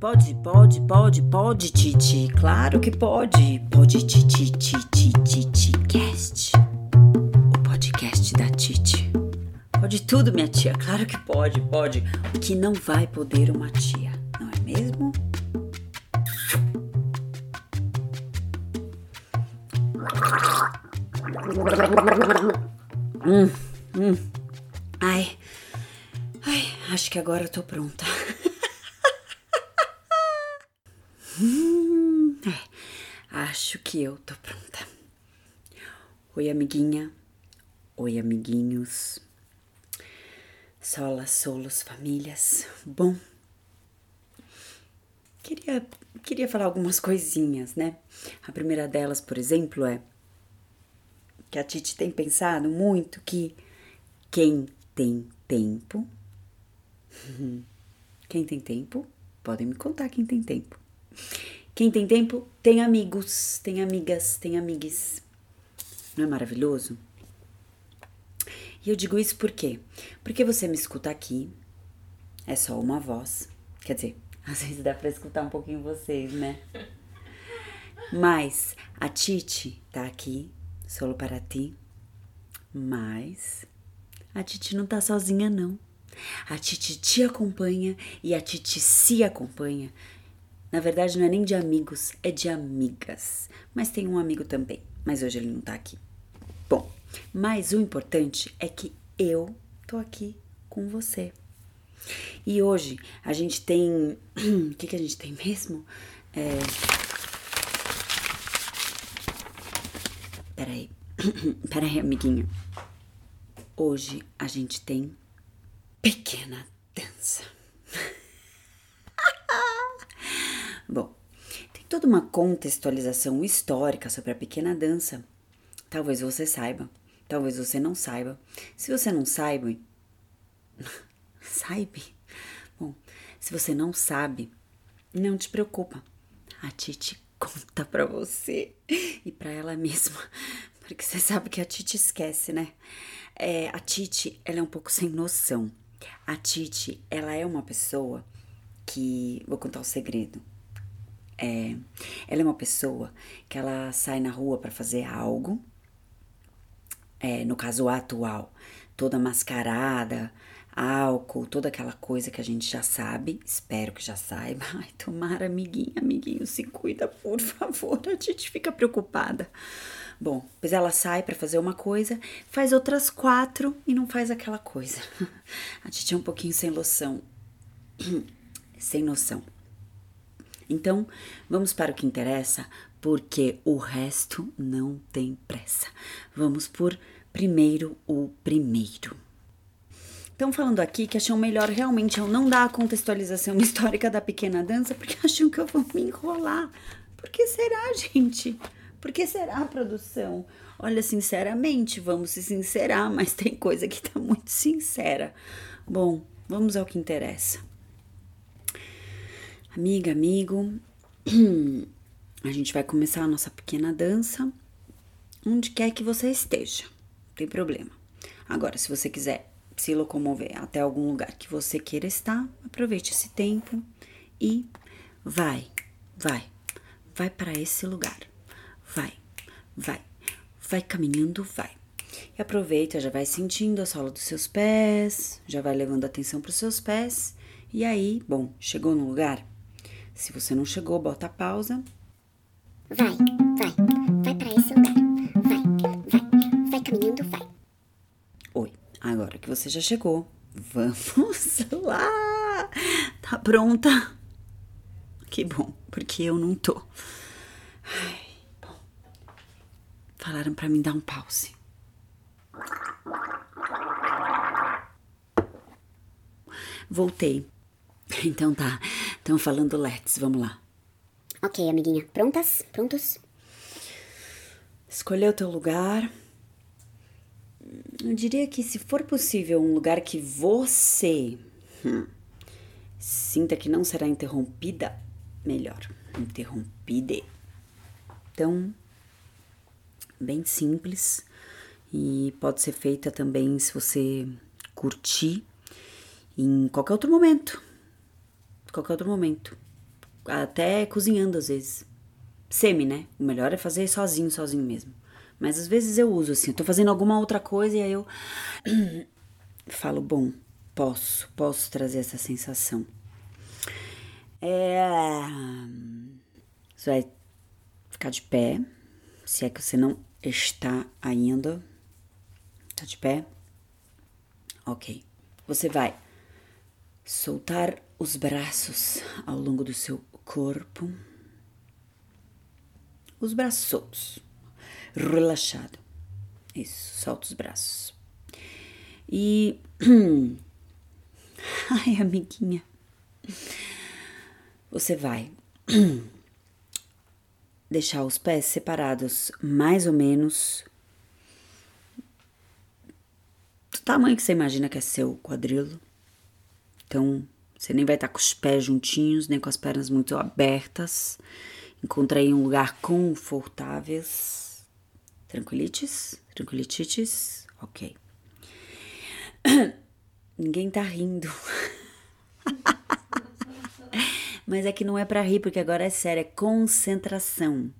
Pode, pode, pode, pode, Titi. Claro que pode. Pode, Titi, Titi, Titi Cast. O podcast da Titi. Pode tudo, minha tia. Claro que pode, pode. O que não vai poder uma tia, não é mesmo? Hum, hum. Ai, ai, acho que agora eu tô pronta. hum, é, acho que eu tô pronta. Oi, amiguinha. Oi, amiguinhos. Solas, solos, famílias. Bom, queria, queria falar algumas coisinhas, né? A primeira delas, por exemplo, é que a Titi tem pensado muito que quem tem tempo. Quem tem tempo, podem me contar quem tem tempo. Quem tem tempo tem amigos, tem amigas, tem amigues. Não é maravilhoso? E eu digo isso por quê? Porque você me escuta aqui, é só uma voz. Quer dizer, às vezes dá pra escutar um pouquinho vocês, né? Mas a Titi tá aqui solo para ti. Mas a Titi não tá sozinha, não. A Titi te acompanha e a Titi se acompanha. Na verdade, não é nem de amigos, é de amigas. Mas tem um amigo também, mas hoje ele não tá aqui. Bom, mas o importante é que eu tô aqui com você. E hoje a gente tem. O que, que a gente tem mesmo? É Peraí. Peraí, amiguinho. Hoje a gente tem pequena dança. Bom, tem toda uma contextualização histórica sobre a pequena dança. Talvez você saiba, talvez você não saiba. Se você não sabe, saiba. Bom, se você não sabe, não te preocupa. A Titi conta pra você e pra ela mesma. Porque você sabe que a Titi esquece, né? É, a Titi, ela é um pouco sem noção. A Titi, ela é uma pessoa que. Vou contar o um segredo. É, ela é uma pessoa que ela sai na rua para fazer algo. É, no caso atual, toda mascarada, álcool, toda aquela coisa que a gente já sabe, espero que já saiba. Ai, tomara, amiguinho, amiguinho, se cuida, por favor, a gente fica preocupada. Bom, pois ela sai para fazer uma coisa, faz outras quatro e não faz aquela coisa. A gente é um pouquinho sem noção. sem noção. Então, vamos para o que interessa, porque o resto não tem pressa. Vamos por primeiro o primeiro. Estão falando aqui que acham melhor realmente eu não dar a contextualização histórica da pequena dança, porque acham que eu vou me enrolar. Por que será, gente? Por que será a produção? Olha, sinceramente, vamos se sincerar, mas tem coisa que tá muito sincera. Bom, vamos ao que interessa. Amiga, amigo, a gente vai começar a nossa pequena dança onde quer que você esteja, não tem problema. Agora, se você quiser se locomover até algum lugar que você queira estar, aproveite esse tempo e vai, vai, vai para esse lugar. Vai, vai, vai caminhando, vai. E aproveita, já vai sentindo a sola dos seus pés, já vai levando atenção para os seus pés. E aí, bom, chegou no lugar? Se você não chegou, bota a pausa. Vai, vai, vai para esse lugar. Vai, vai, vai caminhando, vai. Agora que você já chegou, vamos lá! Tá pronta? Que bom, porque eu não tô. Ai, bom. Falaram para mim dar um pause. Voltei. Então tá, estão falando let's, vamos lá. Ok, amiguinha. Prontas? Prontos? Escolheu o teu lugar. Eu diria que, se for possível, um lugar que você hum, sinta que não será interrompida, melhor. Interrompida. Então, bem simples e pode ser feita também se você curtir em qualquer outro momento. Qualquer outro momento. até cozinhando às vezes. Semi, né? O melhor é fazer sozinho, sozinho mesmo. Mas às vezes eu uso assim, eu tô fazendo alguma outra coisa e aí eu falo, bom, posso, posso trazer essa sensação. É... Você vai ficar de pé, se é que você não está ainda. Tá de pé? Ok. Você vai soltar os braços ao longo do seu corpo. Os braços soltos. Relaxado. Isso, solta os braços. E. Ai, amiguinha. Você vai deixar os pés separados mais ou menos do tamanho que você imagina que é seu quadrilo. Então, você nem vai estar com os pés juntinhos, nem com as pernas muito abertas. Encontrei um lugar confortável. Tranquilites? Tranquilitites? Ok. Ninguém tá rindo. Mas é que não é para rir, porque agora é sério, é concentração.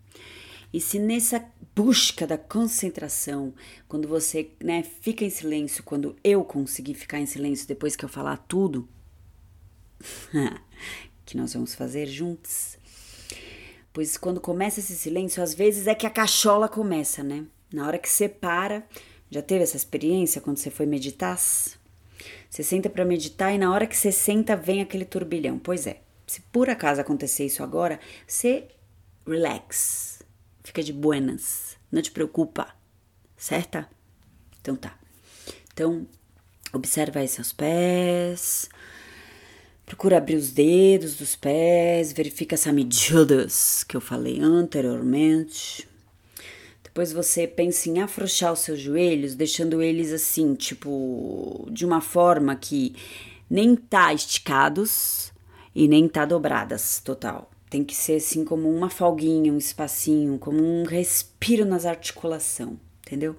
E se nessa busca da concentração, quando você né, fica em silêncio, quando eu conseguir ficar em silêncio depois que eu falar tudo, que nós vamos fazer juntos, pois quando começa esse silêncio, às vezes é que a cachola começa, né? Na hora que você para, já teve essa experiência quando você foi meditar? Você senta para meditar e na hora que você senta vem aquele turbilhão. Pois é, se por acaso acontecer isso agora, você relax, fica de buenas, não te preocupa, certa? Então tá. Então, observa aí seus pés, procura abrir os dedos dos pés, verifica essa medidas que eu falei anteriormente. Depois você pensa em afrouxar os seus joelhos, deixando eles assim, tipo, de uma forma que nem tá esticados, e nem tá dobradas total. Tem que ser assim como uma folguinha, um espacinho, como um respiro nas articulação, entendeu?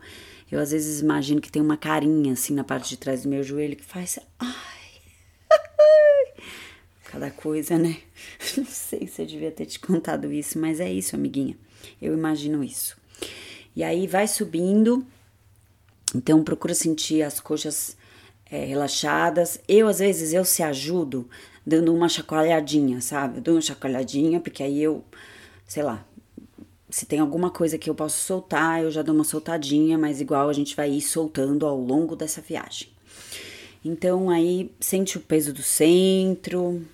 Eu às vezes imagino que tem uma carinha assim na parte de trás do meu joelho que faz ai. Cada coisa, né? Não sei se eu devia ter te contado isso, mas é isso, amiguinha. Eu imagino isso. E aí vai subindo. Então procura sentir as coxas é, relaxadas. Eu às vezes eu se ajudo dando uma chacoalhadinha, sabe? Eu dou uma chacoalhadinha, porque aí eu, sei lá, se tem alguma coisa que eu posso soltar, eu já dou uma soltadinha, mas igual a gente vai ir soltando ao longo dessa viagem. Então aí sente o peso do centro,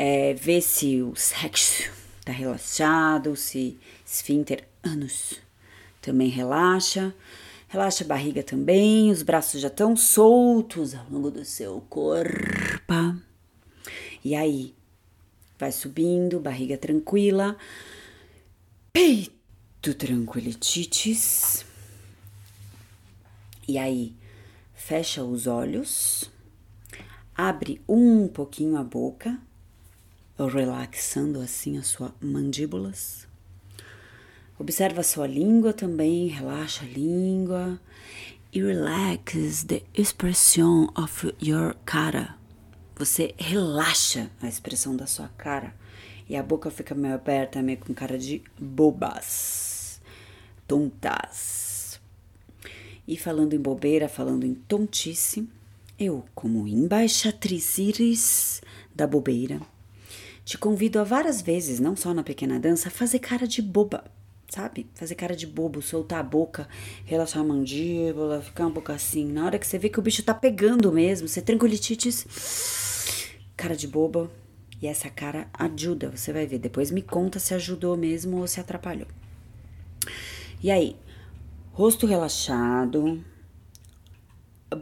é, vê se o sexo tá relaxado, se esfíncter anus também relaxa. Relaxa a barriga também, os braços já estão soltos ao longo do seu corpo. E aí, vai subindo, barriga tranquila, peito tranquilitites. E aí, fecha os olhos, abre um pouquinho a boca, relaxando assim as suas mandíbulas. Observa a sua língua também, relaxa a língua e relax the expression of your cara você relaxa a expressão da sua cara e a boca fica meio aberta, meio com cara de bobas, tontas. E falando em bobeira, falando em tontice, eu, como embaixatriz da bobeira, te convido a várias vezes, não só na pequena dança, a fazer cara de boba sabe? Fazer cara de bobo, soltar a boca, relaxar a mandíbula, ficar um pouco assim. Na hora que você vê que o bicho tá pegando mesmo, você tranquilitites, cara de boba. E essa cara ajuda, você vai ver. Depois me conta se ajudou mesmo ou se atrapalhou. E aí, rosto relaxado,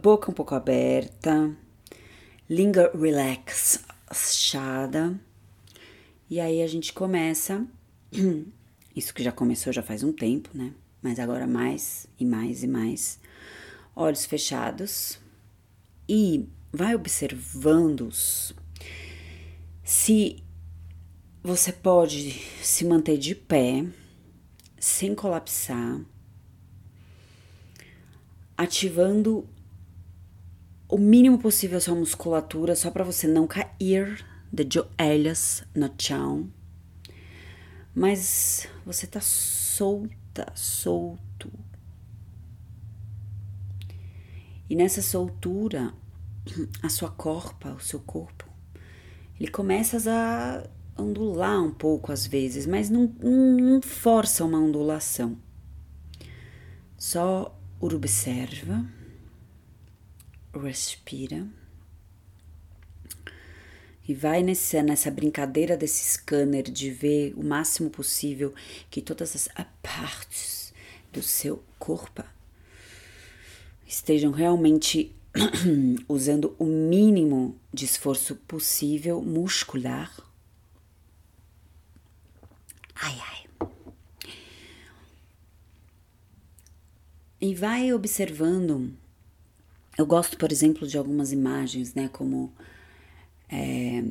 boca um pouco aberta, língua relaxada. E aí a gente começa Isso que já começou já faz um tempo, né? Mas agora mais e mais e mais. Olhos fechados e vai observando-os. Se você pode se manter de pé, sem colapsar, ativando o mínimo possível a sua musculatura, só para você não cair de joelhos no chão, mas você tá solta, solto. E nessa soltura, a sua corpa, o seu corpo, ele começa a ondular um pouco às vezes, mas não, não força uma ondulação. Só observa, respira e vai nessa, nessa brincadeira desse scanner de ver o máximo possível que todas as partes do seu corpo estejam realmente usando o mínimo de esforço possível muscular. Ai, ai. E vai observando. Eu gosto, por exemplo, de algumas imagens, né? Como é,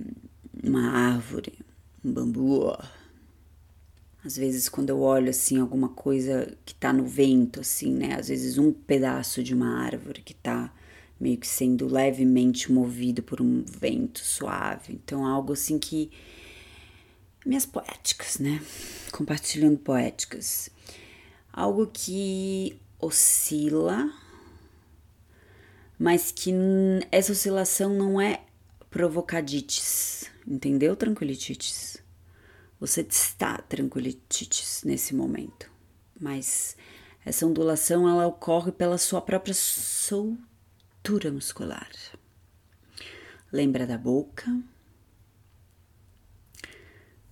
uma árvore, um bambu. Às vezes, quando eu olho assim alguma coisa que tá no vento, assim, né? Às vezes um pedaço de uma árvore que tá meio que sendo levemente movido por um vento suave. Então, algo assim que. Minhas poéticas, né? Compartilhando poéticas. Algo que oscila, mas que essa oscilação não é provocadites, entendeu? Tranquilitites. Você está tranquilitites nesse momento, mas essa ondulação ela ocorre pela sua própria soltura muscular. Lembra da boca.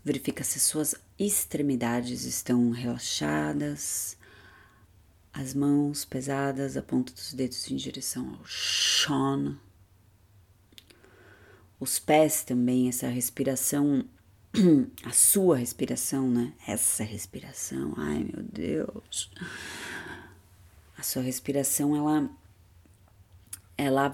Verifica se suas extremidades estão relaxadas, as mãos pesadas, a ponta dos dedos em direção ao chão. Os pés também, essa respiração, a sua respiração, né? Essa respiração, ai meu Deus. A sua respiração, ela ela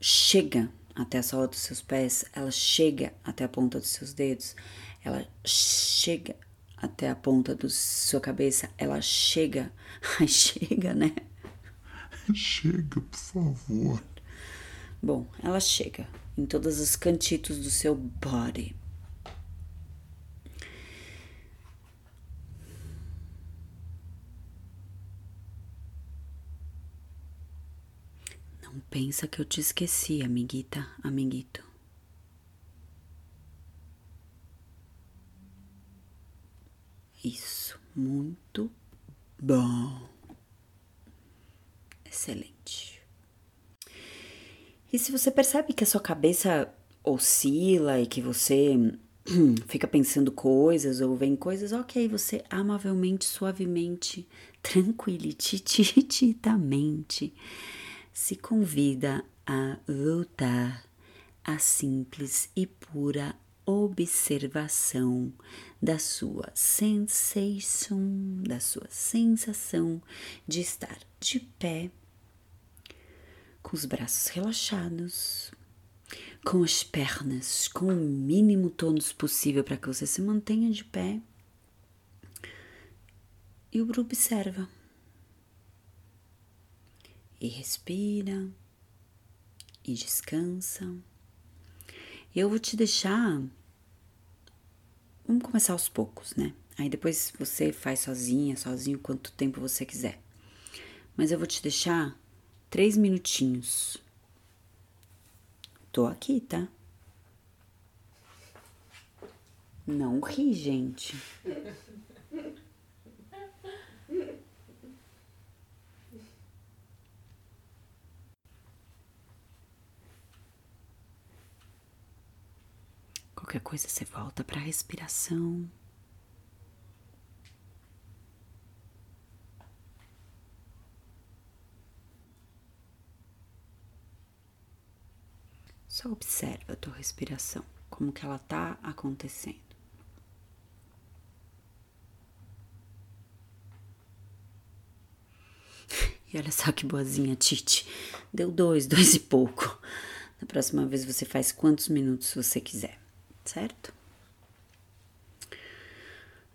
chega até a sola dos seus pés, ela chega até a ponta dos seus dedos, ela chega até a ponta da sua cabeça, ela chega. Ai, chega, né? Chega, por favor. Bom, ela chega em todos os cantitos do seu body. Não pensa que eu te esqueci, amiguita, amiguito. Isso, muito bom. Excelente. E se você percebe que a sua cabeça oscila e que você fica pensando coisas ou vem coisas, ok, você amavelmente, suavemente, tranquilitititamente se convida a voltar à simples e pura observação da sua sensation, da sua sensação de estar de pé, com os braços relaxados, com as pernas com o mínimo tônus possível para que você se mantenha de pé. E o observa e respira e descansa. Eu vou te deixar. Vamos começar aos poucos, né? Aí depois você faz sozinha, sozinho, quanto tempo você quiser. Mas eu vou te deixar três minutinhos. Tô aqui, tá? Não ri, gente. Qualquer coisa você volta para a respiração. Só observa a tua respiração, como que ela tá acontecendo. E olha só que boazinha, Tite. Deu dois, dois e pouco. Na próxima vez você faz quantos minutos você quiser certo?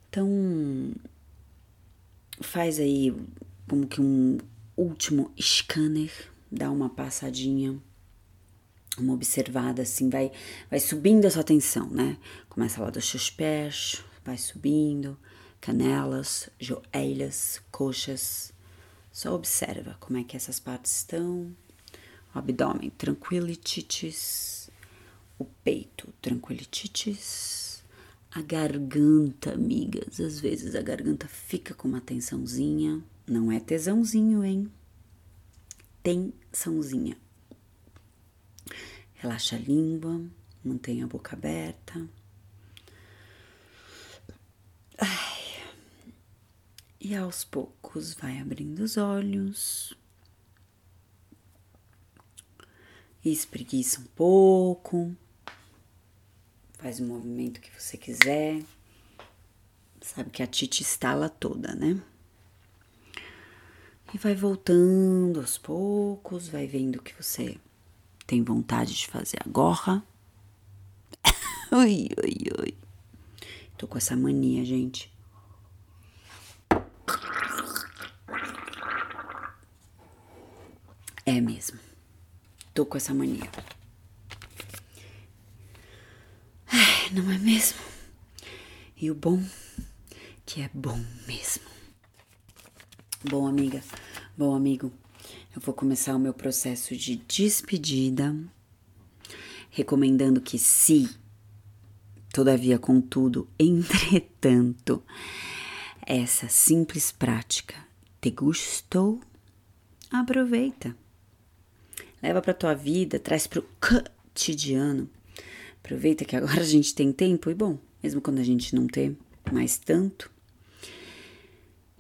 Então, faz aí como que um último scanner, dá uma passadinha uma observada assim, vai, vai subindo a sua atenção, né? Começa lá dos seus pés, vai subindo, canelas, joelhas, coxas. Só observa como é que essas partes estão. O abdômen, tranquilitites. O peito, tranquilitites. A garganta, amigas, às vezes a garganta fica com uma tensãozinha. Não é tesãozinho, hein? Tensãozinha. Relaxa a língua, mantenha a boca aberta. Ai. E aos poucos vai abrindo os olhos. Espreguiça um pouco. Faz o movimento que você quiser. Sabe que a Tite estala toda, né? E vai voltando aos poucos, vai vendo que você tem vontade de fazer agora. ui, ui, ui. Tô com essa mania, gente. É mesmo. Tô com essa mania. Ai, não é mesmo? E o bom que é bom mesmo. Bom, amiga, bom amigo, eu vou começar o meu processo de despedida, recomendando que, se, todavia, contudo, entretanto, essa simples prática te gostou, aproveita. Leva para tua vida, traz para o cotidiano. Aproveita que agora a gente tem tempo e bom, mesmo quando a gente não tem mais tanto.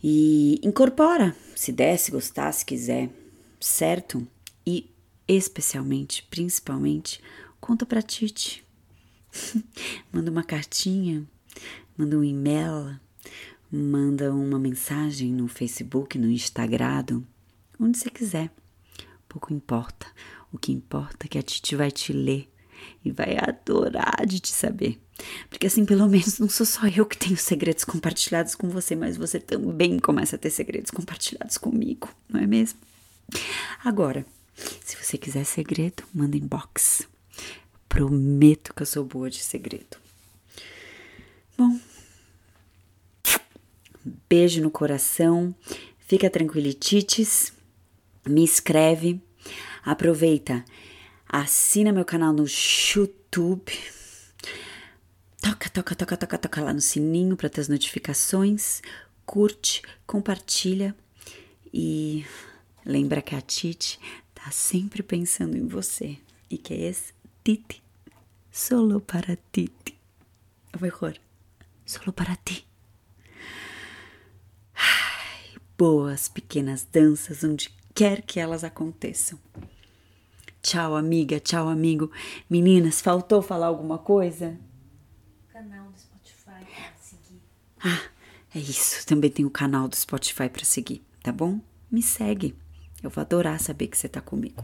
E incorpora, se der, se gostar, se quiser certo? E especialmente, principalmente, conta pra Titi. manda uma cartinha, manda um e-mail, manda uma mensagem no Facebook, no Instagram, onde você quiser. Pouco importa. O que importa é que a Titi vai te ler e vai adorar de te saber. Porque assim, pelo menos, não sou só eu que tenho segredos compartilhados com você, mas você também começa a ter segredos compartilhados comigo, não é mesmo? Agora, se você quiser segredo, manda inbox. Prometo que eu sou boa de segredo. Bom, beijo no coração. Fica tranquilitites. Me escreve. Aproveita. Assina meu canal no YouTube. Toca, toca, toca, toca, toca lá no sininho para ter as notificações. Curte, compartilha e Lembra que a Titi tá sempre pensando em você e que é esse Titi, solo para Titi. O melhor, solo para ti. Ai, boas pequenas danças onde quer que elas aconteçam. Tchau, amiga, tchau, amigo. Meninas, faltou falar alguma coisa? Canal do Spotify para seguir. Ah, é isso. Também tem o canal do Spotify para seguir, tá bom? Me segue. Eu vou adorar saber que você está comigo.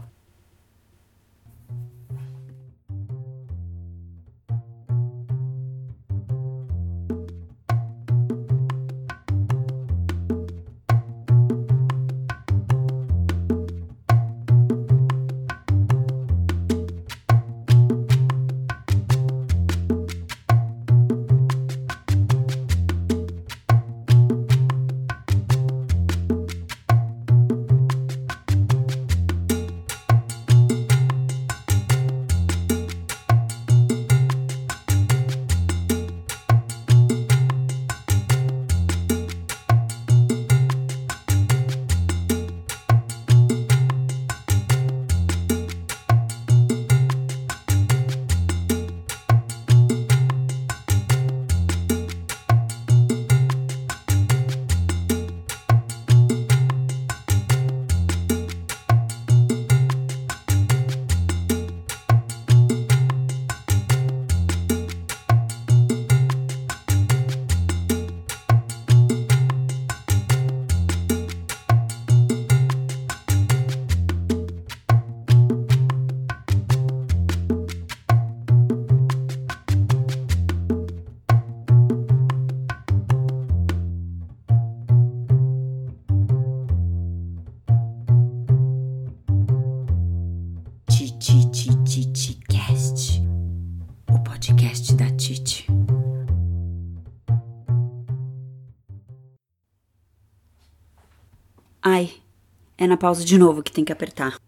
Na pausa de novo que tem que apertar.